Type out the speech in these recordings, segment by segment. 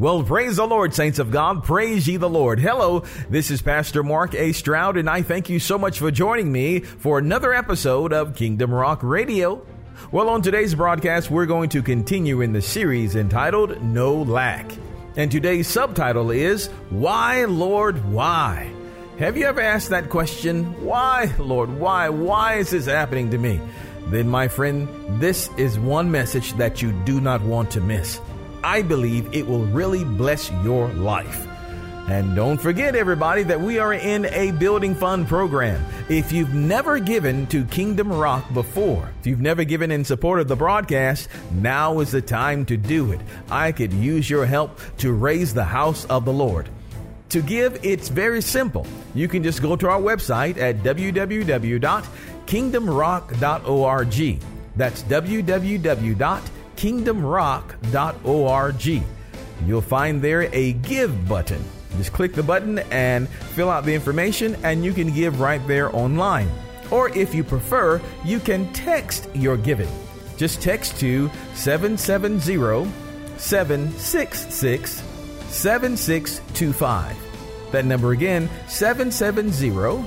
Well, praise the Lord, saints of God. Praise ye the Lord. Hello, this is Pastor Mark A. Stroud, and I thank you so much for joining me for another episode of Kingdom Rock Radio. Well, on today's broadcast, we're going to continue in the series entitled No Lack. And today's subtitle is Why, Lord, Why? Have you ever asked that question? Why, Lord, why? Why is this happening to me? Then, my friend, this is one message that you do not want to miss. I believe it will really bless your life. And don't forget, everybody, that we are in a building fund program. If you've never given to Kingdom Rock before, if you've never given in support of the broadcast, now is the time to do it. I could use your help to raise the house of the Lord. To give, it's very simple. You can just go to our website at www.kingdomrock.org. That's www kingdomrock.org. You'll find there a give button. Just click the button and fill out the information, and you can give right there online. Or if you prefer, you can text your giving. Just text to 770 766 7625. That number again, 770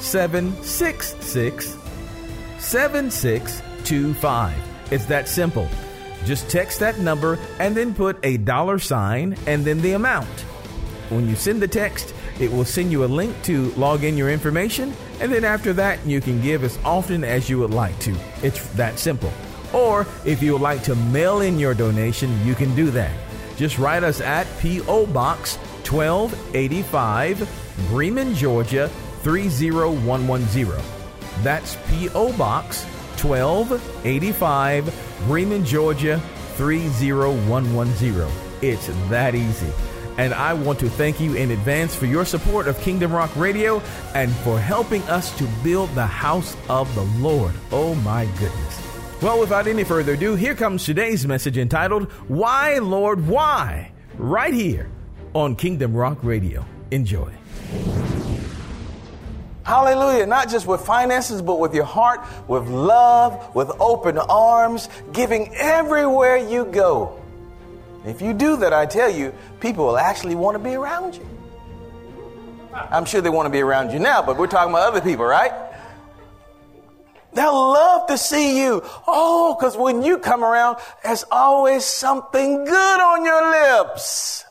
766 7625. It's that simple. Just text that number and then put a dollar sign and then the amount. When you send the text, it will send you a link to log in your information, and then after that, you can give as often as you would like to. It's that simple. Or if you would like to mail in your donation, you can do that. Just write us at P.O. Box 1285, Bremen, Georgia 30110. That's P.O. Box 1285, Bremen, Georgia 30110. It's that easy. And I want to thank you in advance for your support of Kingdom Rock Radio and for helping us to build the house of the Lord. Oh my goodness. Well, without any further ado, here comes today's message entitled, Why, Lord, Why? Right here on Kingdom Rock Radio. Enjoy. Hallelujah. Not just with finances, but with your heart, with love, with open arms, giving everywhere you go. If you do that, I tell you, people will actually want to be around you. I'm sure they want to be around you now, but we're talking about other people, right? They'll love to see you. Oh, because when you come around, there's always something good on your lips.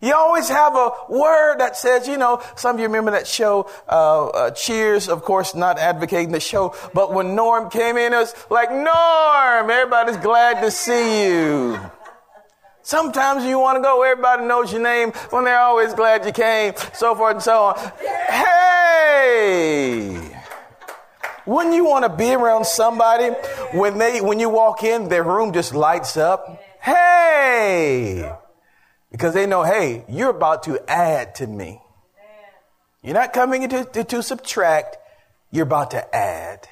You always have a word that says, you know, some of you remember that show, uh, uh, Cheers, of course, not advocating the show, but when Norm came in, it was like, Norm, everybody's glad to see you. Sometimes you want to go, everybody knows your name when they're always glad you came, so forth and so on. Hey! Wouldn't you want to be around somebody when they, when you walk in, their room just lights up? Hey! Because they know, hey, you're about to add to me. You're not coming to, to, to subtract, you're about to add.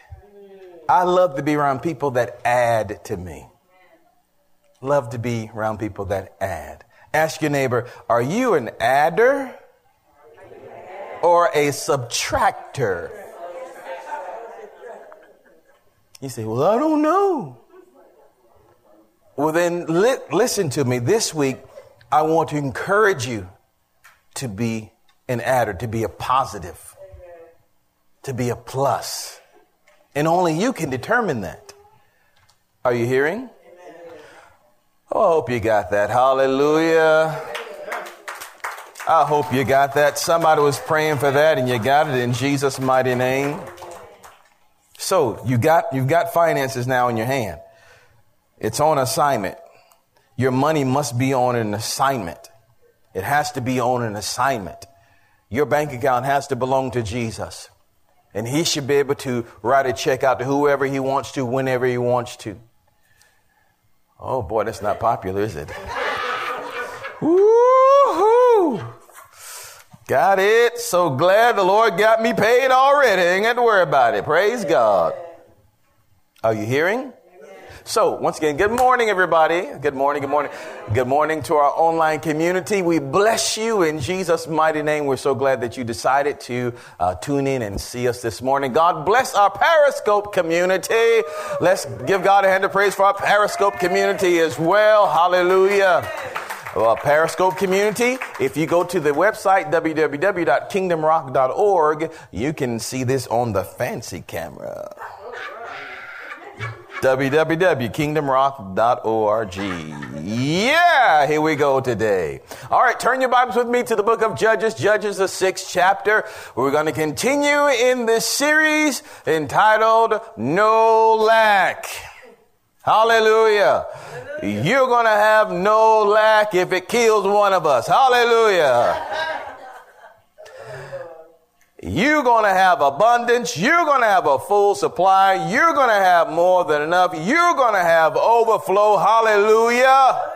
I love to be around people that add to me. Love to be around people that add. Ask your neighbor, are you an adder or a subtractor? You say, well, I don't know. Well, then li- listen to me. This week, I want to encourage you to be an adder, to be a positive, to be a plus. And only you can determine that. Are you hearing? Oh, I hope you got that. Hallelujah. I hope you got that. Somebody was praying for that and you got it in Jesus' mighty name. So you got, you've got finances now in your hand. It's on assignment. Your money must be on an assignment. It has to be on an assignment. Your bank account has to belong to Jesus. And he should be able to write a check out to whoever he wants to, whenever he wants to. Oh boy, that's not popular, is it? Woo-hoo! Got it. So glad the Lord got me paid already. Ain't got to worry about it. Praise God. Are you hearing? So, once again, good morning, everybody. Good morning, good morning. Good morning to our online community. We bless you in Jesus' mighty name. We're so glad that you decided to uh, tune in and see us this morning. God bless our Periscope community. Let's give God a hand of praise for our Periscope community as well. Hallelujah. Well, Periscope community, if you go to the website www.kingdomrock.org, you can see this on the fancy camera www.kingdomrock.org. Yeah, here we go today. All right, turn your Bibles with me to the book of Judges, Judges, the sixth chapter. We're going to continue in this series entitled No Lack. Hallelujah. You're going to have no lack if it kills one of us. Hallelujah. You're going to have abundance. You're going to have a full supply. You're going to have more than enough. You're going to have overflow. Hallelujah.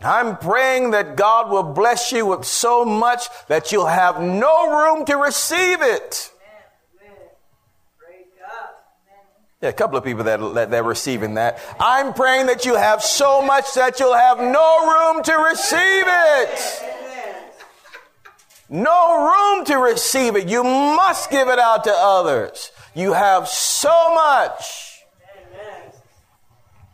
I'm praying that God will bless you with so much that you'll have no room to receive it. Yeah, a couple of people that, that they're receiving that. I'm praying that you have so much that you'll have no room to receive it. No room to receive it. You must give it out to others. You have so much. Amen.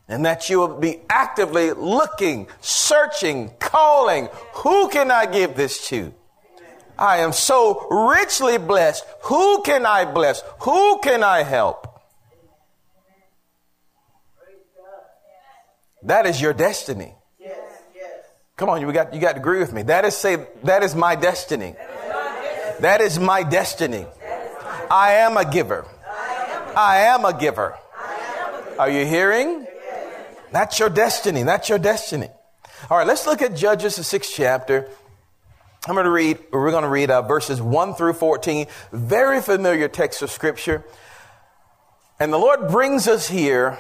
And that you will be actively looking, searching, calling. Who can I give this to? I am so richly blessed. Who can I bless? Who can I help? That is your destiny. Come on, you got, you got to agree with me. That is say, that is my destiny. That is my destiny. I am a giver. I am a giver. Are you hearing? That's your destiny. That's your destiny. All right, let's look at Judges, the sixth chapter. I'm going to read, we're going to read uh, verses 1 through 14. Very familiar text of scripture. And the Lord brings us here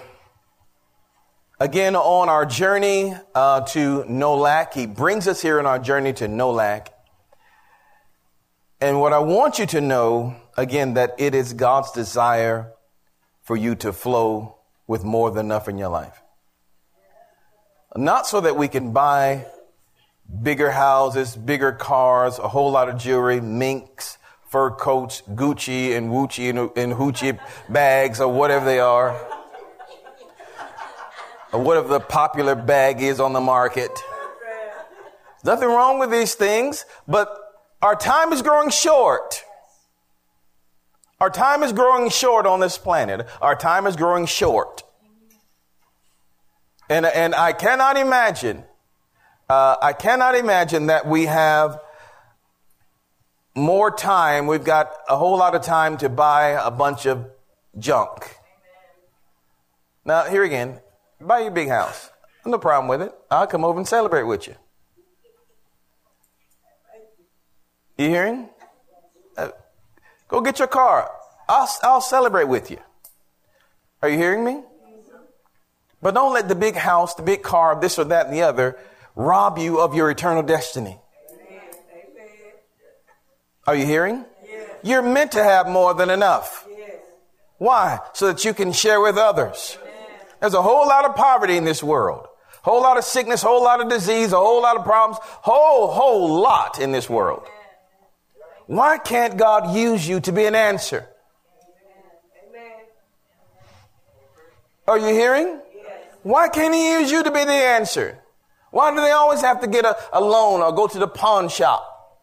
again on our journey uh, to no lack. He brings us here on our journey to no lack. And what I want you to know, again, that it is God's desire for you to flow with more than enough in your life. Not so that we can buy bigger houses, bigger cars, a whole lot of jewelry, minks, fur coats, Gucci and Wucci and, and Hoochie bags or whatever they are whatever the popular bag is on the market. Nothing wrong with these things, but our time is growing short. Our time is growing short on this planet. Our time is growing short. And, and I cannot imagine, uh, I cannot imagine that we have more time. We've got a whole lot of time to buy a bunch of junk. Now, here again, Buy you a big house. No problem with it. I'll come over and celebrate with you. You hearing? Uh, go get your car. I'll, I'll celebrate with you. Are you hearing me? But don't let the big house, the big car, this or that and the other rob you of your eternal destiny. Are you hearing? You're meant to have more than enough. Why? So that you can share with others. There's a whole lot of poverty in this world. Whole lot of sickness, whole lot of disease, a whole lot of problems, whole, whole lot in this world. Why can't God use you to be an answer? Are you hearing? Why can't He use you to be the answer? Why do they always have to get a, a loan or go to the pawn shop?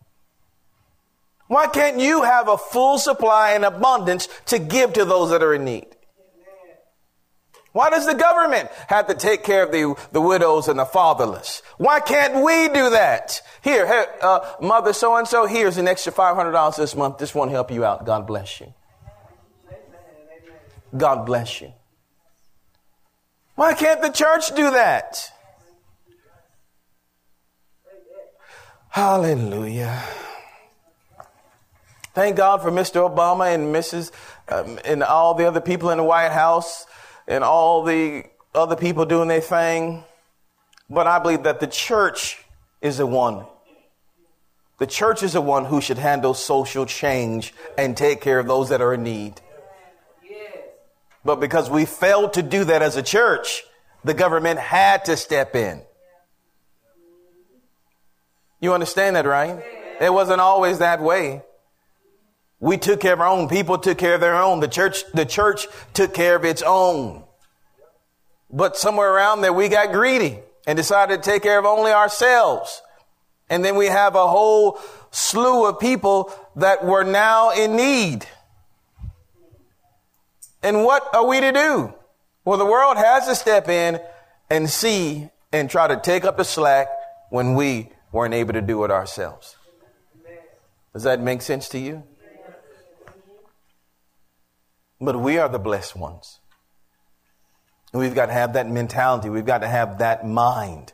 Why can't you have a full supply and abundance to give to those that are in need? Why does the government have to take care of the, the widows and the fatherless? Why can't we do that? Here, uh, mother so and so, here's an extra $500 this month. This won't help you out. God bless you. God bless you. Why can't the church do that? Hallelujah. Thank God for Mr. Obama and Mrs. Um, and all the other people in the White House and all the other people doing their thing. But I believe that the church is the one. The church is the one who should handle social change and take care of those that are in need. But because we failed to do that as a church, the government had to step in. You understand that, right? It wasn't always that way. We took care of our own. People took care of their own. The church, the church took care of its own. But somewhere around there, we got greedy. and decided to take care of only ourselves. And then we have a whole slew of people that were now in need. And what are we to do? Well, the world has to step in and see and try to take up the slack when we weren't able to do it ourselves. Does that make sense to you? But we are the blessed ones. And We've got to have that mentality. We've got to have that mind.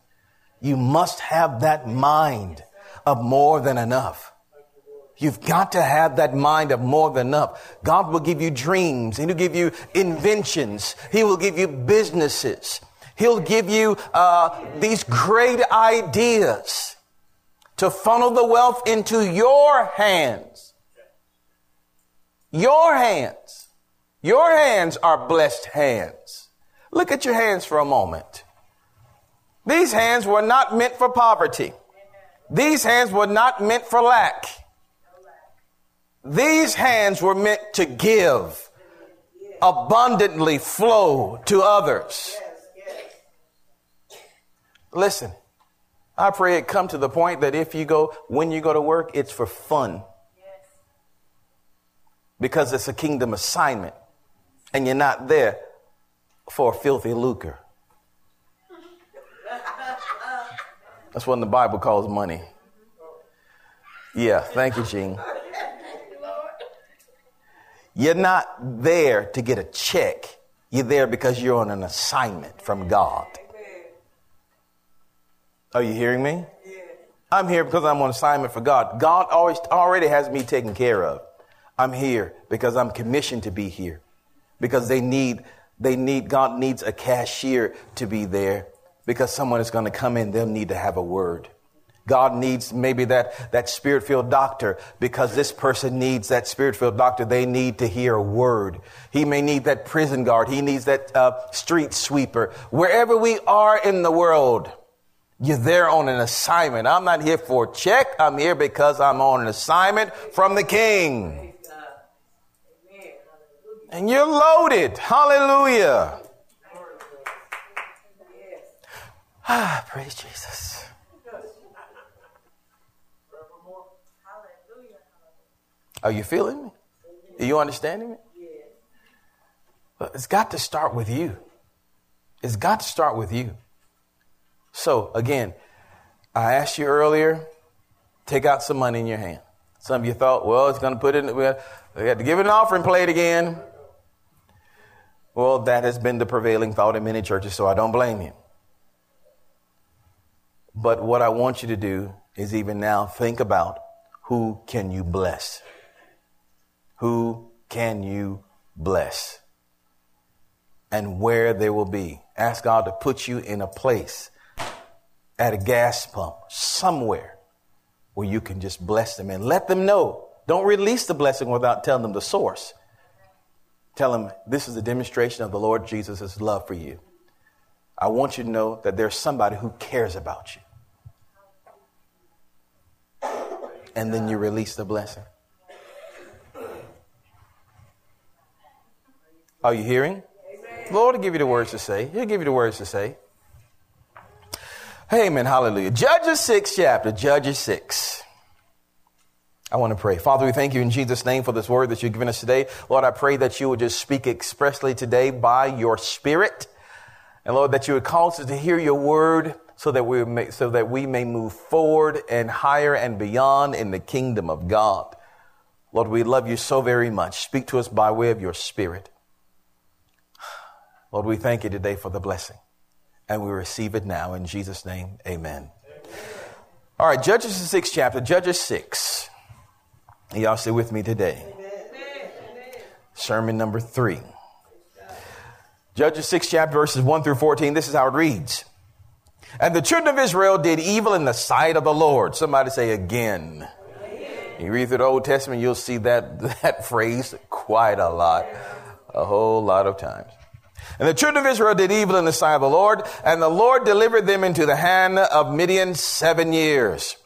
You must have that mind of more than enough. You've got to have that mind of more than enough. God will give you dreams. He'll give you inventions. He will give you businesses. He'll give you uh, these great ideas to funnel the wealth into your hands. Your hands. Your hands are blessed hands. Look at your hands for a moment. These hands were not meant for poverty. These hands were not meant for lack. These hands were meant to give, abundantly flow to others. Listen, I pray it come to the point that if you go, when you go to work, it's for fun. Because it's a kingdom assignment and you're not there for filthy lucre. That's what the Bible calls money. Yeah, thank you, Gene. You're not there to get a check. You're there because you're on an assignment from God. Are you hearing me? I'm here because I'm on assignment for God. God always already has me taken care of. I'm here because I'm commissioned to be here. Because they need they need God needs a cashier to be there because someone is going to come in, they'll need to have a word. God needs maybe that, that spirit filled doctor because this person needs that spirit filled doctor. They need to hear a word. He may need that prison guard. He needs that uh, street sweeper. Wherever we are in the world, you're there on an assignment. I'm not here for a check. I'm here because I'm on an assignment from the king. And you're loaded. Hallelujah. Ah, praise Jesus. Are you feeling me? Are you understanding me? But it's got to start with you. It's got to start with you. So again, I asked you earlier, take out some money in your hand. Some of you thought, well, it's going to put it in, we have to give it an offering plate again. Well, that has been the prevailing thought in many churches, so I don't blame you. But what I want you to do is even now think about who can you bless? Who can you bless? And where they will be. Ask God to put you in a place at a gas pump, somewhere where you can just bless them and let them know. Don't release the blessing without telling them the source. Tell him, this is a demonstration of the Lord Jesus' love for you. I want you to know that there's somebody who cares about you. And then you release the blessing. Are you hearing? The Lord will give you the words to say. He'll give you the words to say. Amen. Hallelujah. Judges 6 chapter. Judges 6. I want to pray. Father, we thank you in Jesus' name for this word that you've given us today. Lord, I pray that you would just speak expressly today by your spirit. And Lord, that you would cause us to hear your word so that we may, so that we may move forward and higher and beyond in the kingdom of God. Lord, we love you so very much. Speak to us by way of your spirit. Lord, we thank you today for the blessing. And we receive it now in Jesus' name. Amen. amen. All right, Judges the sixth chapter, Judges 6. Y'all stay with me today. Sermon number three. Judges 6 chapter verses 1 through 14. This is how it reads. And the children of Israel did evil in the sight of the Lord. Somebody say again. You read through the Old Testament, you'll see that, that phrase quite a lot, a whole lot of times. And the children of Israel did evil in the sight of the Lord, and the Lord delivered them into the hand of Midian seven years.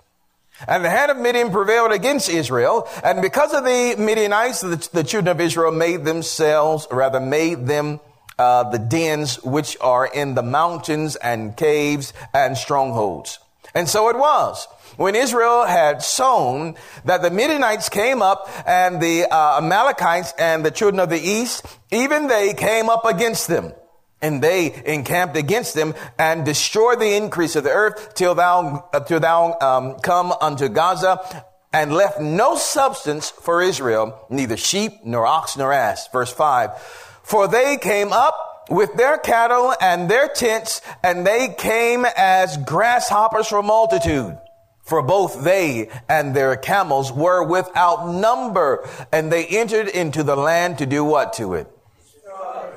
And the hand of Midian prevailed against Israel. And because of the Midianites, the, the children of Israel made themselves, rather made them uh, the dens which are in the mountains and caves and strongholds. And so it was when Israel had sown that the Midianites came up and the uh, Amalekites and the children of the east, even they came up against them. And they encamped against them and destroyed the increase of the earth till thou, uh, till thou um, come unto Gaza and left no substance for Israel, neither sheep nor ox nor ass. Verse five. For they came up with their cattle and their tents and they came as grasshoppers for multitude. For both they and their camels were without number and they entered into the land to do what to it?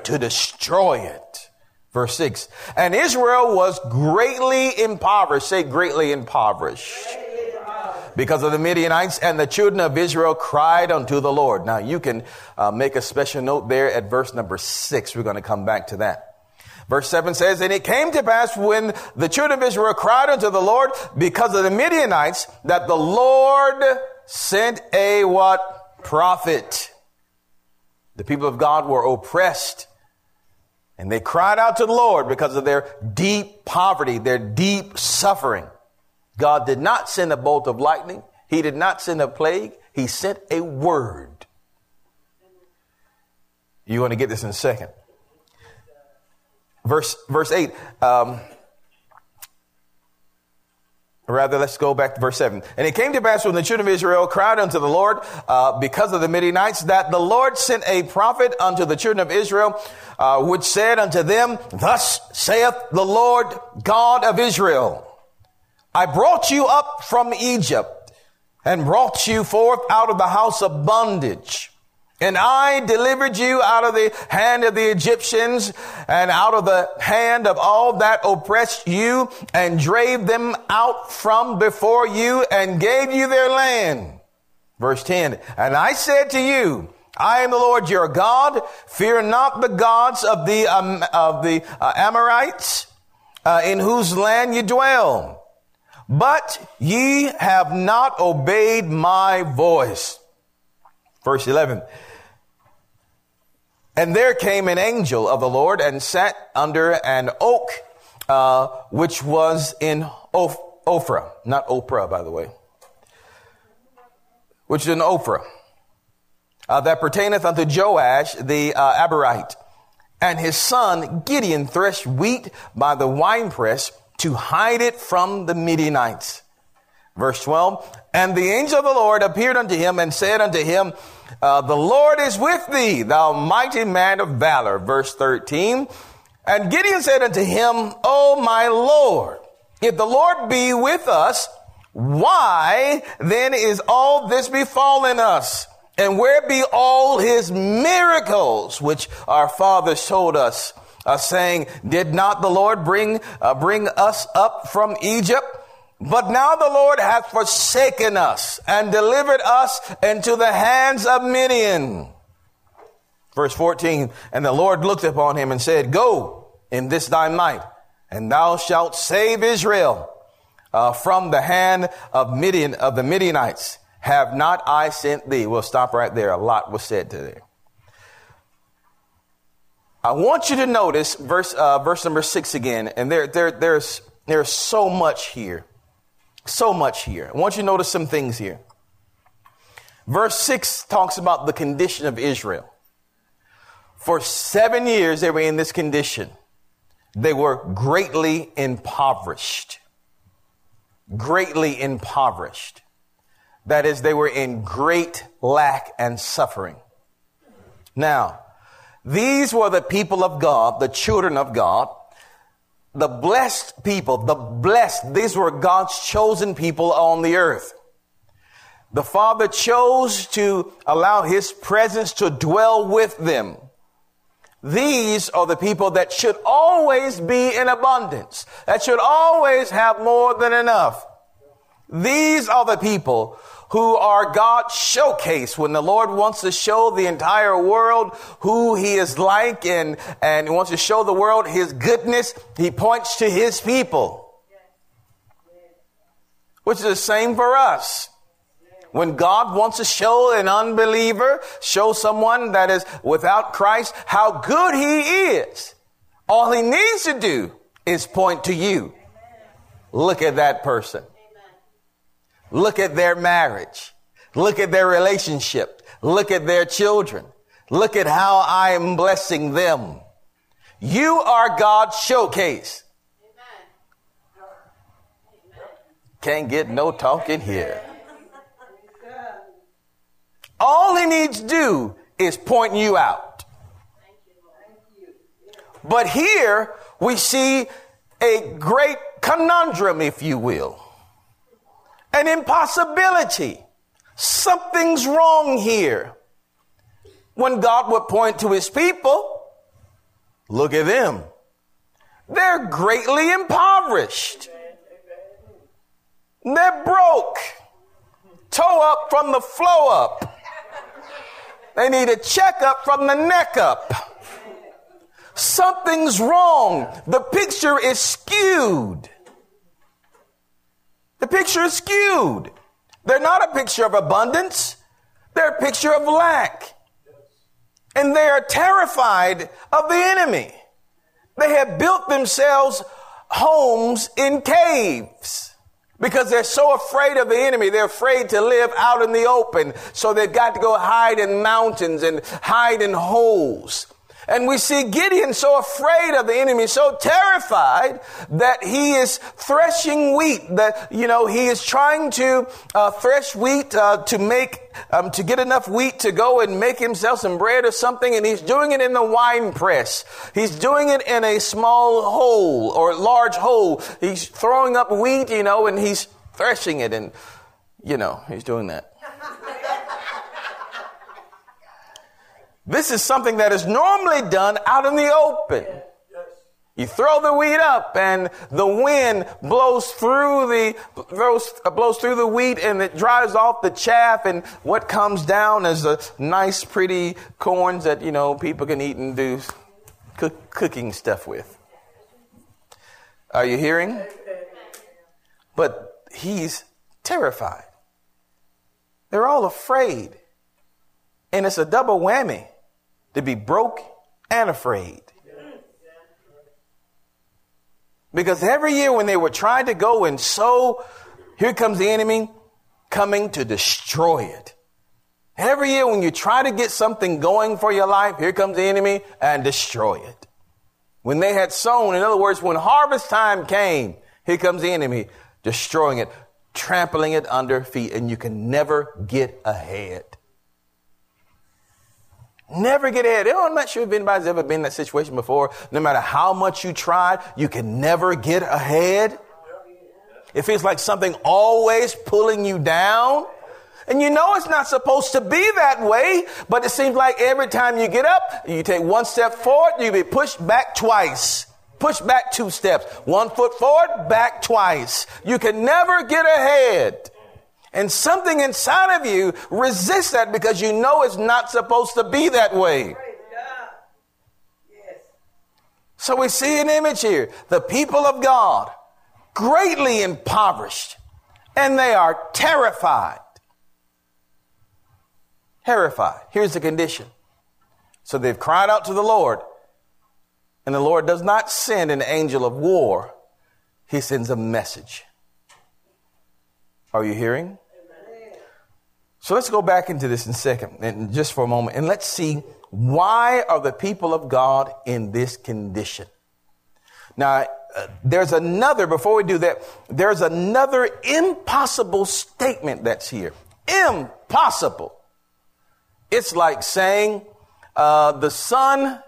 To destroy it. Verse 6. And Israel was greatly impoverished. Say greatly impoverished. Because of the Midianites and the children of Israel cried unto the Lord. Now you can uh, make a special note there at verse number 6. We're going to come back to that. Verse 7 says, And it came to pass when the children of Israel cried unto the Lord because of the Midianites that the Lord sent a what? Prophet. The people of God were oppressed and they cried out to the Lord because of their deep poverty, their deep suffering. God did not send a bolt of lightning. He did not send a plague. He sent a word. You're going to get this in a second. Verse, verse 8. Um, Rather, let's go back to verse 7. And it came to pass when the children of Israel cried unto the Lord uh, because of the Midianites that the Lord sent a prophet unto the children of Israel, uh, which said unto them, Thus saith the Lord God of Israel, I brought you up from Egypt and brought you forth out of the house of bondage. And I delivered you out of the hand of the Egyptians and out of the hand of all that oppressed you and drave them out from before you and gave you their land. Verse 10. And I said to you, I am the Lord your God. Fear not the gods of the, um, of the uh, Amorites, uh, in whose land you dwell. But ye have not obeyed my voice. Verse 11. And there came an angel of the Lord and sat under an oak, uh, which was in Oph- Ophrah, not Oprah, by the way, which is in Ophrah, uh, that pertaineth unto Joash the uh. And his son Gideon threshed wheat by the winepress to hide it from the Midianites. Verse 12. And the angel of the Lord appeared unto him and said unto him, uh, the Lord is with thee, thou mighty man of valor. Verse 13. And Gideon said unto him, O my Lord, if the Lord be with us, why then is all this befallen us? And where be all his miracles, which our fathers told us, uh, saying, Did not the Lord bring uh, bring us up from Egypt? But now the Lord hath forsaken us and delivered us into the hands of Midian. Verse 14, and the Lord looked upon him and said, Go in this thy might, and thou shalt save Israel uh, from the hand of Midian, of the Midianites. Have not I sent thee? We'll stop right there. A lot was said today. I want you to notice verse, uh, verse number six again, and there, there, there's, there's so much here. So much here. I want you to notice some things here. Verse 6 talks about the condition of Israel. For seven years, they were in this condition. They were greatly impoverished. Greatly impoverished. That is, they were in great lack and suffering. Now, these were the people of God, the children of God, the blessed people, the blessed, these were God's chosen people on the earth. The Father chose to allow His presence to dwell with them. These are the people that should always be in abundance, that should always have more than enough. These are the people who are God's showcase when the Lord wants to show the entire world who he is like and, and He wants to show the world his goodness, he points to his people. Which is the same for us. When God wants to show an unbeliever, show someone that is without Christ how good he is, all he needs to do is point to you. Look at that person. Look at their marriage. Look at their relationship. Look at their children. Look at how I am blessing them. You are God's showcase. Can't get no talking here. All he needs to do is point you out. But here we see a great conundrum, if you will, an impossibility. Something's wrong here. When God would point to his people, look at them. They're greatly impoverished. They're broke. Toe up from the flow up. They need a checkup from the neck up. Something's wrong. The picture is skewed. The picture is skewed. They're not a picture of abundance. They're a picture of lack. And they are terrified of the enemy. They have built themselves homes in caves because they're so afraid of the enemy. They're afraid to live out in the open. So they've got to go hide in mountains and hide in holes. And we see Gideon so afraid of the enemy, so terrified that he is threshing wheat. That you know he is trying to uh, thresh wheat uh, to make um, to get enough wheat to go and make himself some bread or something, and he's doing it in the wine press. He's doing it in a small hole or large hole. He's throwing up wheat, you know, and he's threshing it, and you know he's doing that. This is something that is normally done out in the open. You throw the wheat up and the wind blows through the, blows, blows through the wheat and it drives off the chaff and what comes down is the nice pretty corns that, you know, people can eat and do cook, cooking stuff with. Are you hearing? But he's terrified. They're all afraid. And it's a double whammy to be broke and afraid. Because every year when they were trying to go and sow, here comes the enemy coming to destroy it. Every year when you try to get something going for your life, here comes the enemy and destroy it. When they had sown, in other words, when harvest time came, here comes the enemy destroying it, trampling it under feet, and you can never get ahead. Never get ahead. I'm not sure if anybody's ever been in that situation before. No matter how much you try, you can never get ahead. It feels like something always pulling you down. And you know it's not supposed to be that way, but it seems like every time you get up, you take one step forward, you be pushed back twice. Push back two steps. One foot forward, back twice. You can never get ahead. And something inside of you resists that because you know it's not supposed to be that way. So we see an image here. The people of God, greatly impoverished, and they are terrified. Terrified. Here's the condition. So they've cried out to the Lord, and the Lord does not send an angel of war, He sends a message. Are you hearing? So let's go back into this in a second, and just for a moment, and let's see why are the people of God in this condition. Now, uh, there's another, before we do that, there's another impossible statement that's here. Impossible. It's like saying, uh, the sun,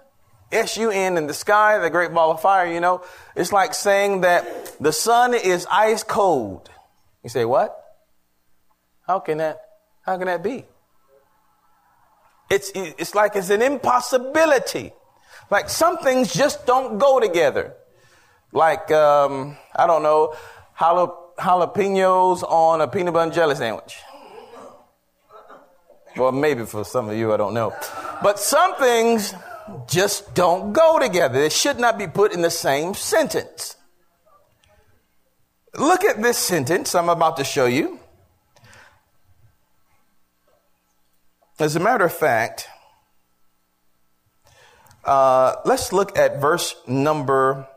S-U-N in the sky, the great ball of fire, you know, it's like saying that the sun is ice cold. You say, what? How can that? How can that be? It's, it's like it's an impossibility. Like some things just don't go together. Like, um, I don't know, jalapenos on a peanut butter and jelly sandwich. Well, maybe for some of you, I don't know. But some things just don't go together. They should not be put in the same sentence. Look at this sentence I'm about to show you. As a matter of fact, uh, let's look at verse number.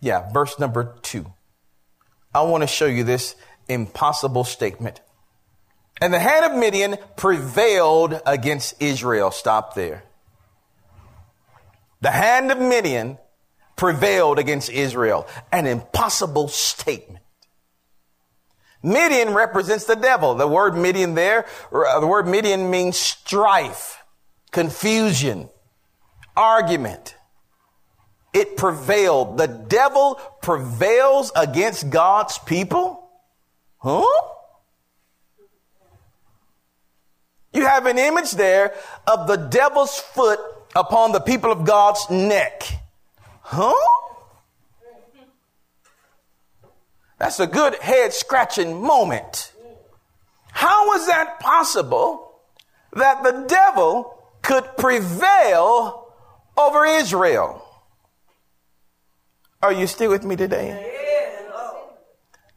Yeah, verse number two. I want to show you this impossible statement. And the hand of Midian prevailed against Israel. Stop there. The hand of Midian prevailed against Israel. An impossible statement. Midian represents the devil. The word Midian there, uh, the word Midian means strife, confusion, argument. It prevailed. The devil prevails against God's people? Huh? You have an image there of the devil's foot upon the people of God's neck. Huh? That's a good head scratching moment. How is that possible that the devil could prevail over Israel? Are you still with me today?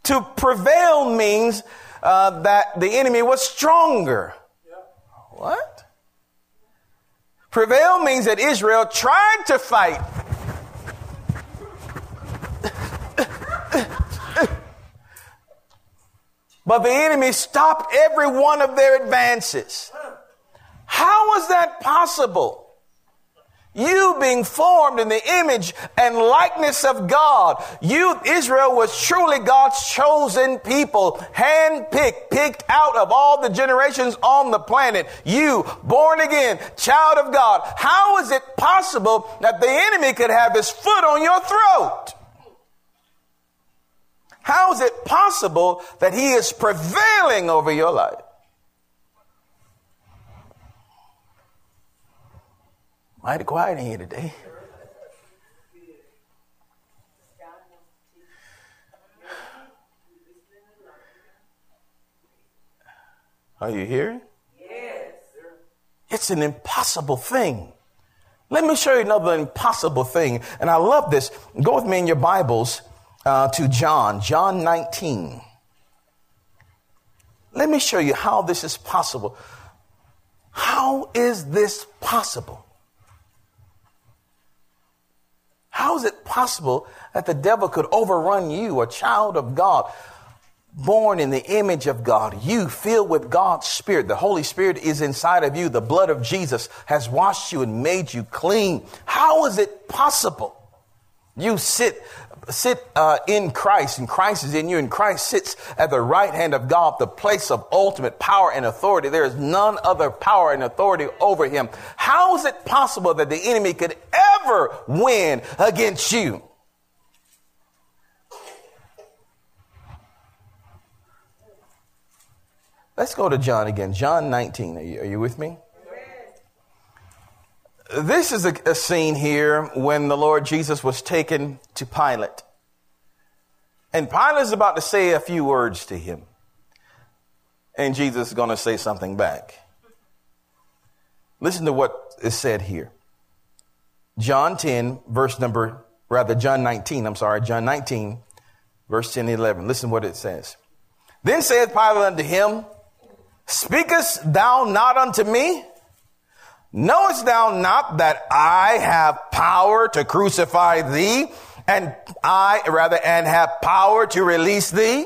To prevail means uh, that the enemy was stronger. What? Prevail means that Israel tried to fight. but the enemy stopped every one of their advances. How was that possible? You being formed in the image and likeness of God. You, Israel was truly God's chosen people, handpicked, picked out of all the generations on the planet. You, born again, child of God. How is it possible that the enemy could have his foot on your throat? How is it possible that he is prevailing over your life? Mighty quiet in here today. Are you hearing? Yes. It's an impossible thing. Let me show you another impossible thing. And I love this. Go with me in your Bibles uh, to John, John 19. Let me show you how this is possible. How is this possible? How is it possible that the devil could overrun you, a child of God, born in the image of God, you filled with God's Spirit? The Holy Spirit is inside of you. The blood of Jesus has washed you and made you clean. How is it possible? You sit sit uh, in Christ, and Christ is in you, and Christ sits at the right hand of God, the place of ultimate power and authority. There is none other power and authority over him. How is it possible that the enemy could ever win against you? Let's go to John again. John 19. Are you, are you with me? This is a, a, scene here when the Lord Jesus was taken to Pilate. And Pilate is about to say a few words to him. And Jesus is going to say something back. Listen to what is said here. John 10, verse number, rather, John 19, I'm sorry, John 19, verse 10 and 11. Listen what it says. Then saith Pilate unto him, Speakest thou not unto me? Knowest thou not that I have power to crucify thee and I rather and have power to release thee?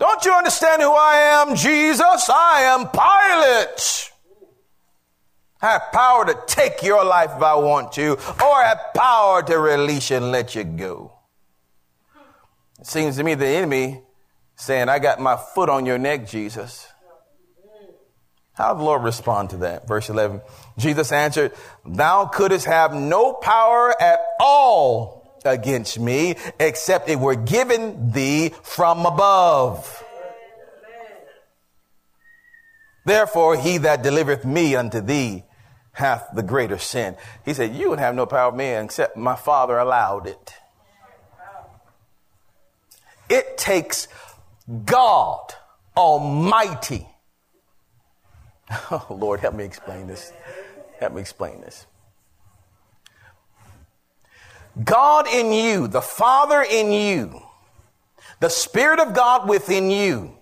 Don't you understand who I am, Jesus? I am Pilate. I have power to take your life if I want to, or I have power to release and let you go. It seems to me the enemy saying, I got my foot on your neck, Jesus. How the Lord respond to that? Verse 11. Jesus answered, Thou couldst have no power at all against me, except it were given thee from above. Therefore, he that delivereth me unto thee hath the greater sin. He said, You would have no power of me except my Father allowed it. It takes God Almighty Oh, Lord, help me explain this. Help me explain this. God in you, the Father in you, the Spirit of God within you,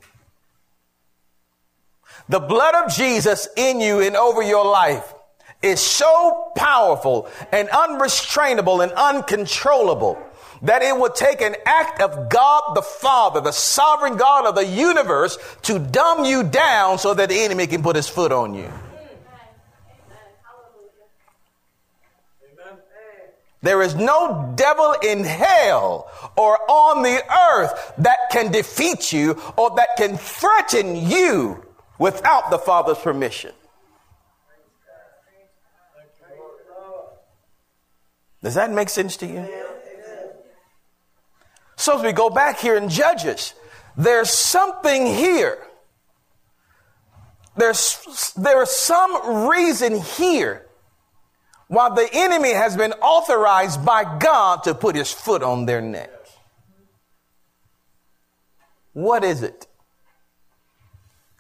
The blood of Jesus in you and over your life is so powerful and unrestrainable and uncontrollable that it would take an act of God the Father, the sovereign God of the universe, to dumb you down so that the enemy can put his foot on you. There is no devil in hell or on the earth that can defeat you or that can threaten you without the Father's permission. Does that make sense to you? So as we go back here in Judges, there's something here. There's, there's some reason here why the enemy has been authorized by God to put his foot on their neck. What is it?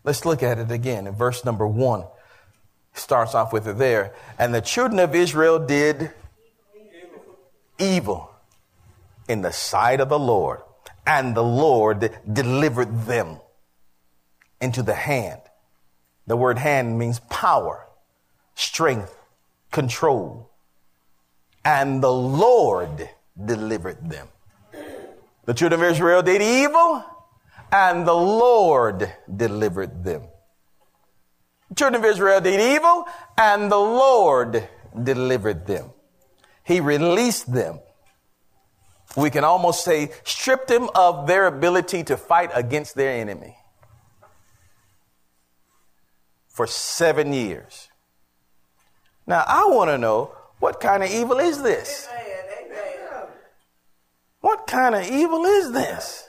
Let's look at it again in verse number one. Starts off with it there. And the children of Israel did evil in the sight of the Lord, and the Lord delivered them into the hand. The word hand means power, strength, control. And the Lord delivered them. The children of Israel did evil, and the Lord delivered them. The children of Israel did evil, and the Lord delivered them. He released them we can almost say, stripped them of their ability to fight against their enemy for seven years. Now, I want to know what kind of evil is this? What kind of evil is this?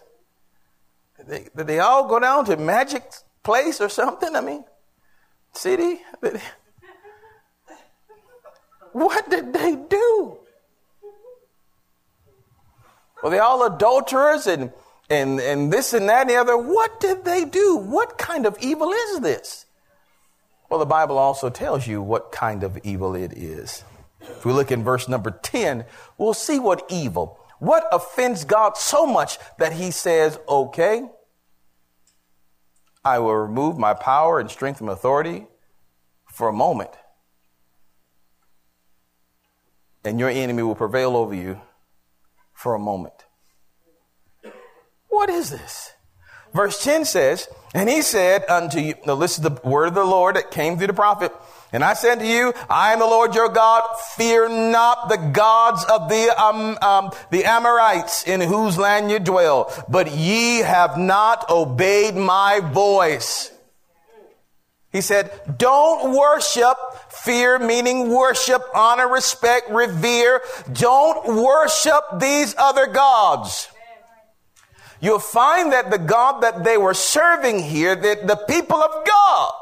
Did they, did they all go down to Magic Place or something? I mean, city? What did they do? Well, they all adulterers and, and, and this and that and the other. What did they do? What kind of evil is this? Well, the Bible also tells you what kind of evil it is. If we look in verse number 10, we'll see what evil, what offends God so much that he says, okay, I will remove my power and strength and authority for a moment. And your enemy will prevail over you for a moment. What is this? Verse 10 says, And he said unto you, now this is the word of the Lord that came through the prophet. And I said to you, I am the Lord your God. Fear not the gods of the, um, um, the Amorites in whose land you dwell, but ye have not obeyed my voice. He said, don't worship fear, meaning worship, honor, respect, revere. Don't worship these other gods. You'll find that the God that they were serving here, that the people of God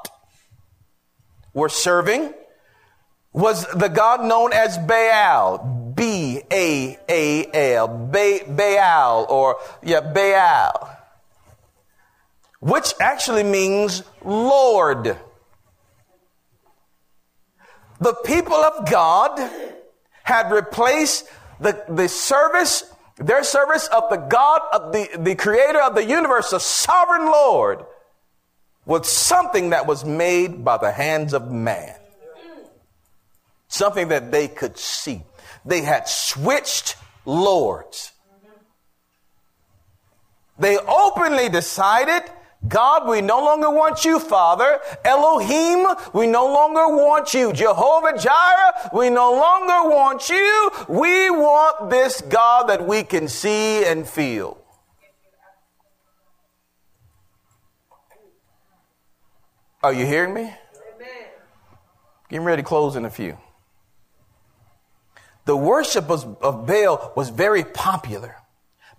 were serving, was the God known as Baal. B A A L. Baal, or, yeah, Baal which actually means Lord. The people of God had replaced the, the service, their service of the God of the, the creator of the universe, the sovereign Lord, with something that was made by the hands of man. Something that they could see. They had switched lords. They openly decided God, we no longer want you, Father. Elohim, we no longer want you. Jehovah Jireh, we no longer want you. We want this God that we can see and feel. Are you hearing me? Amen. Getting ready to close in a few. The worship of Baal was very popular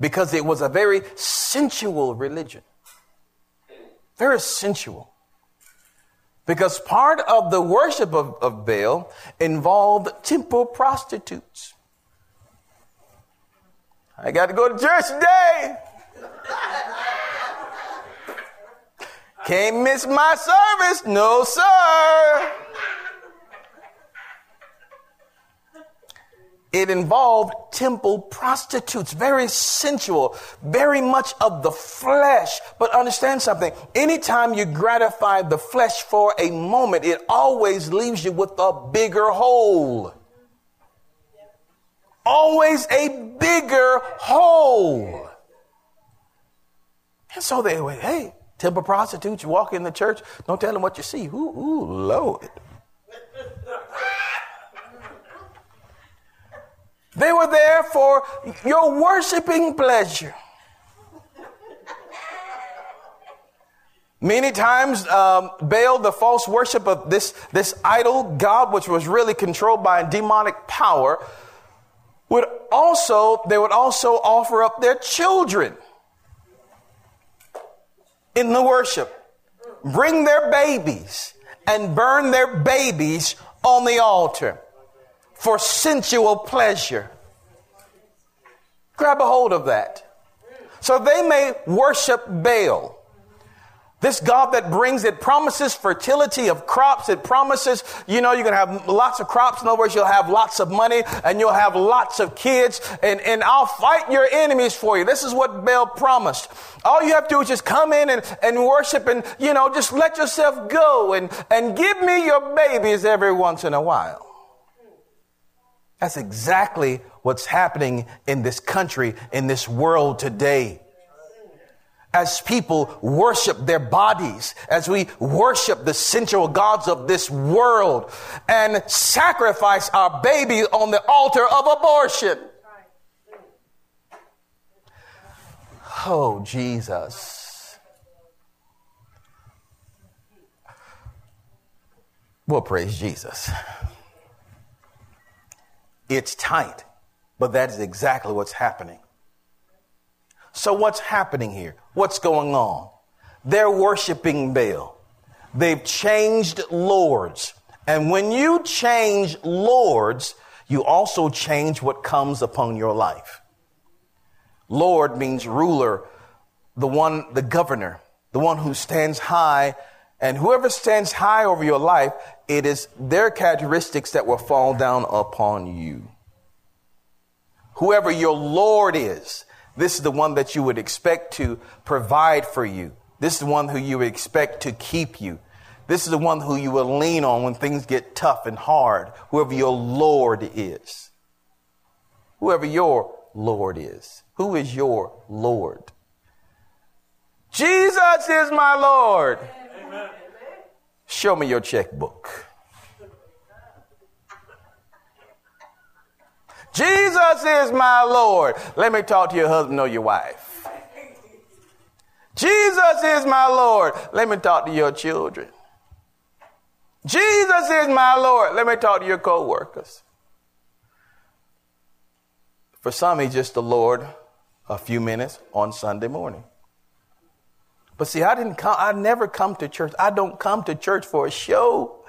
because it was a very sensual religion. Very sensual. Because part of the worship of, of Baal involved temple prostitutes. I got to go to church today. Can't miss my service. No, sir. It involved temple prostitutes, very sensual, very much of the flesh. But understand something. Anytime you gratify the flesh for a moment, it always leaves you with a bigger hole. Always a bigger hole. And so they went, hey, temple prostitutes, you walk in the church, don't tell them what you see. Ooh, ooh, Lord. They were there for your worshiping pleasure. Many times, um, Baal, the false worship of this, this idol god, which was really controlled by a demonic power, would also, they would also offer up their children in the worship. Bring their babies and burn their babies on the altar for sensual pleasure. Grab a hold of that. So they may worship Baal. This God that brings, it promises fertility of crops. It promises, you know, you're going to have lots of crops. In other words, you'll have lots of money and you'll have lots of kids and, and I'll fight your enemies for you. This is what Baal promised. All you have to do is just come in and, and worship and, you know, just let yourself go and, and give me your babies every once in a while. That's exactly what's happening in this country, in this world today. As people worship their bodies, as we worship the sensual gods of this world and sacrifice our baby on the altar of abortion. Oh, Jesus. Well, praise Jesus. It's tight, but that is exactly what's happening. So, what's happening here? What's going on? They're worshiping Baal. They've changed lords. And when you change lords, you also change what comes upon your life. Lord means ruler, the one, the governor, the one who stands high. And whoever stands high over your life it is their characteristics that will fall down upon you. Whoever your Lord is, this is the one that you would expect to provide for you. This is the one who you would expect to keep you. This is the one who you will lean on when things get tough and hard. Whoever your Lord is. Whoever your Lord is. Who is your Lord? Jesus is my Lord. Show me your checkbook. Jesus is my Lord. Let me talk to your husband or your wife. Jesus is my Lord. Let me talk to your children. Jesus is my Lord. Let me talk to your co-workers. For some, he's just the Lord a few minutes on Sunday morning. But see, I didn't come, I never come to church. I don't come to church for a show.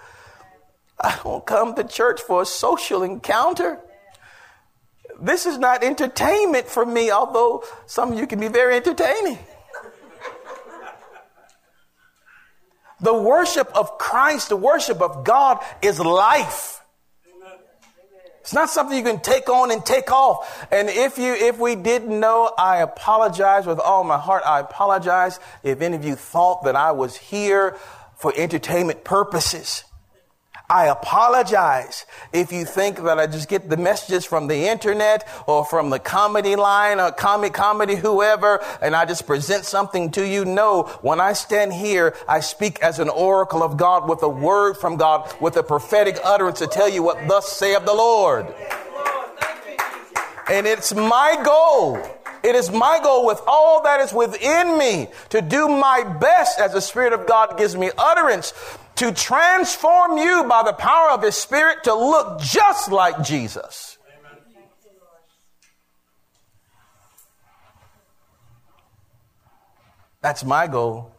I don't come to church for a social encounter. This is not entertainment for me, although some of you can be very entertaining. the worship of Christ, the worship of God is life. It's not something you can take on and take off. And if you, if we didn't know, I apologize with all my heart. I apologize if any of you thought that I was here for entertainment purposes. I apologize if you think that I just get the messages from the internet or from the comedy line or comic comedy, whoever, and I just present something to you. No, when I stand here, I speak as an oracle of God with a word from God, with a prophetic utterance to tell you what thus saith the Lord. And it's my goal. It is my goal with all that is within me to do my best as the Spirit of God gives me utterance to transform you by the power of His Spirit to look just like Jesus. That's my goal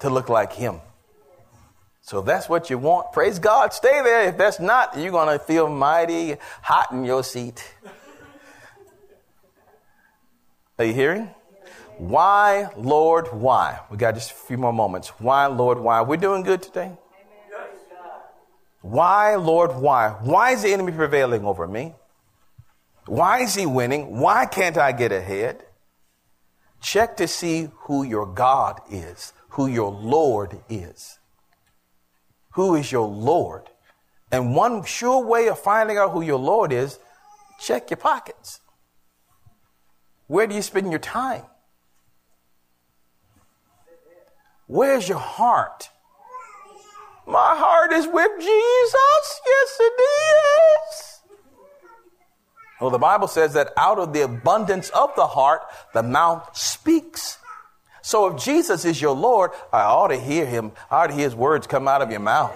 to look like Him. So that's what you want, praise God, stay there. If that's not, you're going to feel mighty hot in your seat. Are you hearing? Why, Lord, why? We got just a few more moments. Why, Lord, why? We're doing good today. Why, Lord, why? Why is the enemy prevailing over me? Why is he winning? Why can't I get ahead? Check to see who your God is, who your Lord is. Who is your Lord? And one sure way of finding out who your Lord is, check your pockets. Where do you spend your time? Where's your heart? My heart is with Jesus. Yes, it is. Well, the Bible says that out of the abundance of the heart, the mouth speaks. So if Jesus is your Lord, I ought to hear him. I ought to hear his words come out of your mouth.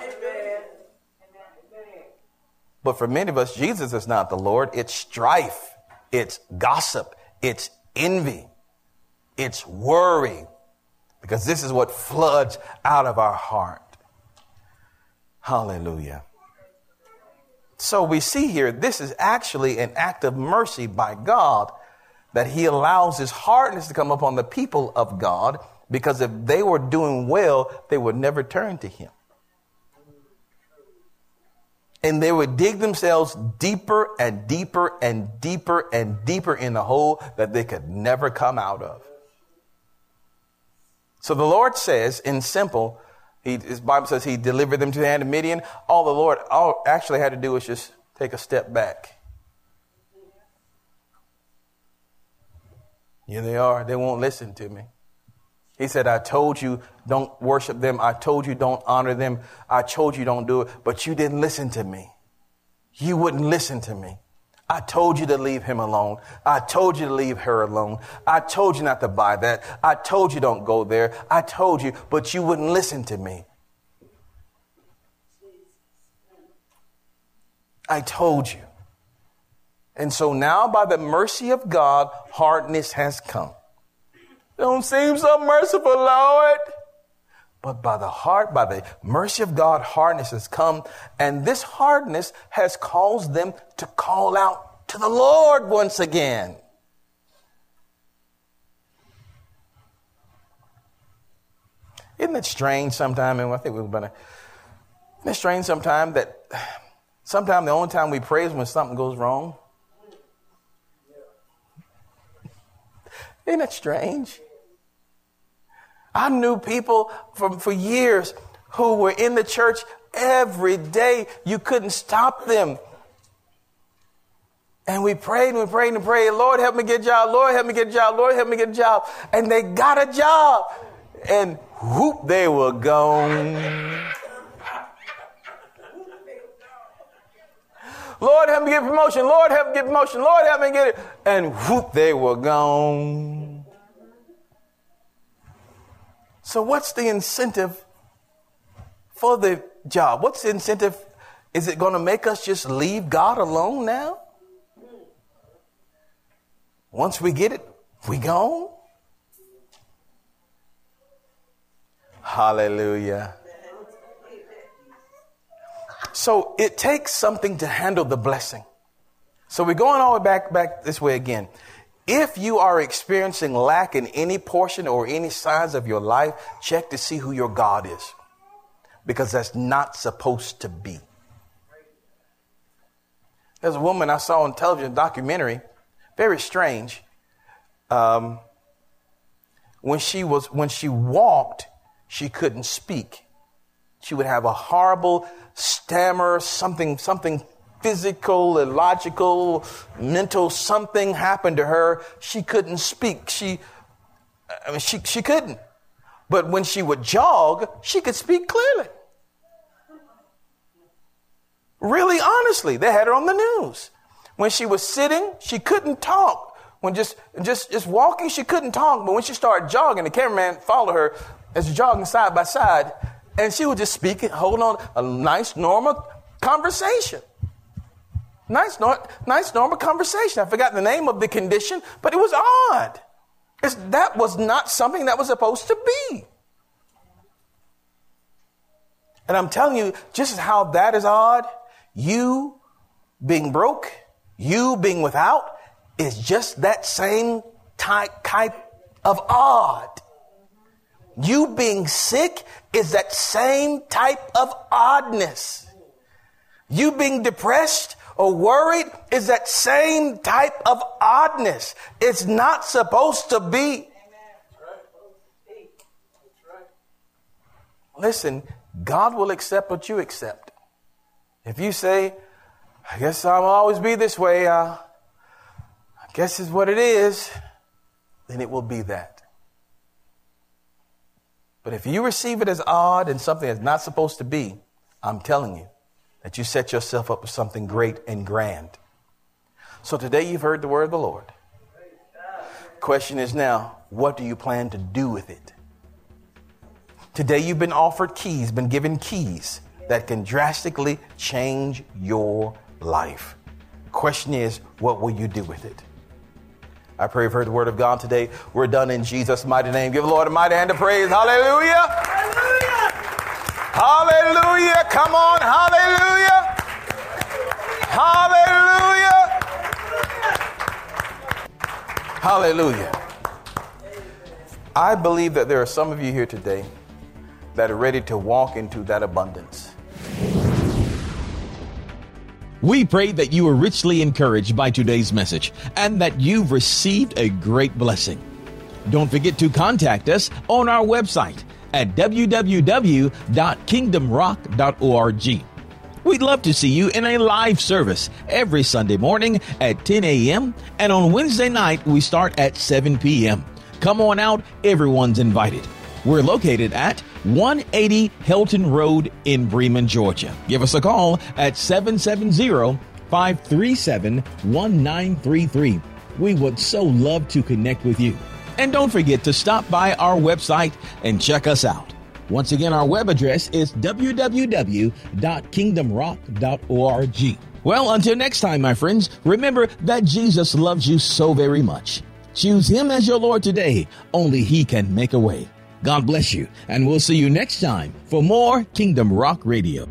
But for many of us, Jesus is not the Lord. It's strife. It's gossip. It's envy. It's worry. Because this is what floods out of our heart. Hallelujah. So we see here, this is actually an act of mercy by God that He allows His hardness to come upon the people of God because if they were doing well, they would never turn to Him. And they would dig themselves deeper and deeper and deeper and deeper in the hole that they could never come out of. So the Lord says, in simple, he, his Bible says he delivered them to the hand of Midian. All the Lord all actually had to do was just take a step back. Here they are. They won't listen to me. He said, I told you don't worship them. I told you don't honor them. I told you don't do it, but you didn't listen to me. You wouldn't listen to me. I told you to leave him alone. I told you to leave her alone. I told you not to buy that. I told you don't go there. I told you, but you wouldn't listen to me. I told you. And so now, by the mercy of God, hardness has come. Don't seem so merciful, Lord. But by the heart, by the mercy of God, hardness has come. And this hardness has caused them to call out to the Lord once again. Isn't it strange sometimes? And I think we're gonna. Isn't it strange sometimes that sometimes the only time we praise when something goes wrong? Isn't it strange? I knew people from, for years who were in the church every day. You couldn't stop them. And we prayed and we prayed and prayed, Lord, help me get a job. Lord, help me get a job. Lord, help me get a job. And they got a job. And whoop, they were gone. Lord, help me get promotion. Lord, help me get promotion. Lord, help me get it. And whoop, they were gone. So, what's the incentive for the job? What's the incentive? Is it going to make us just leave God alone now? Once we get it, we gone? Hallelujah. So it takes something to handle the blessing. So we're going all the way back, back this way again. If you are experiencing lack in any portion or any sides of your life, check to see who your God is. Because that's not supposed to be. There's a woman I saw on television documentary, very strange. Um, when she was when she walked, she couldn't speak. She would have a horrible stammer, something something physical, illogical, mental something happened to her. She couldn't speak. She, I mean, she, she couldn't. But when she would jog, she could speak clearly. Really honestly, they had her on the news. When she was sitting, she couldn't talk. When just, just, just walking, she couldn't talk. But when she started jogging, the cameraman followed her as jogging side by side, and she would just speak, holding on a nice, normal conversation. Nice, nice normal conversation. I forgot the name of the condition, but it was odd. It's, that was not something that was supposed to be. And I'm telling you, just how that is odd, you being broke, you being without, is just that same type, type of odd. You being sick is that same type of oddness. You being depressed or worried is that same type of oddness. It's not supposed to be. Listen, God will accept what you accept. If you say, I guess I'll always be this way, uh, I guess is what it is, then it will be that. But if you receive it as odd and something that's not supposed to be, I'm telling you that you set yourself up for something great and grand. So today you've heard the word of the Lord. Question is now, what do you plan to do with it? Today you've been offered keys, been given keys that can drastically change your life. Question is, what will you do with it? I pray you've heard the word of God today. We're done in Jesus' mighty name. Give the Lord a mighty hand of praise. Hallelujah. Hallelujah. Come on. Hallelujah. Hallelujah. Hallelujah. I believe that there are some of you here today that are ready to walk into that abundance. We pray that you are richly encouraged by today's message and that you've received a great blessing. Don't forget to contact us on our website at www.kingdomrock.org. We'd love to see you in a live service every Sunday morning at 10 a.m. and on Wednesday night we start at 7 p.m. Come on out, everyone's invited. We're located at 180 Hilton Road in Bremen, Georgia. Give us a call at 770 537 1933. We would so love to connect with you. And don't forget to stop by our website and check us out. Once again, our web address is www.kingdomrock.org. Well, until next time, my friends, remember that Jesus loves you so very much. Choose Him as your Lord today. Only He can make a way. God bless you, and we'll see you next time for more Kingdom Rock Radio.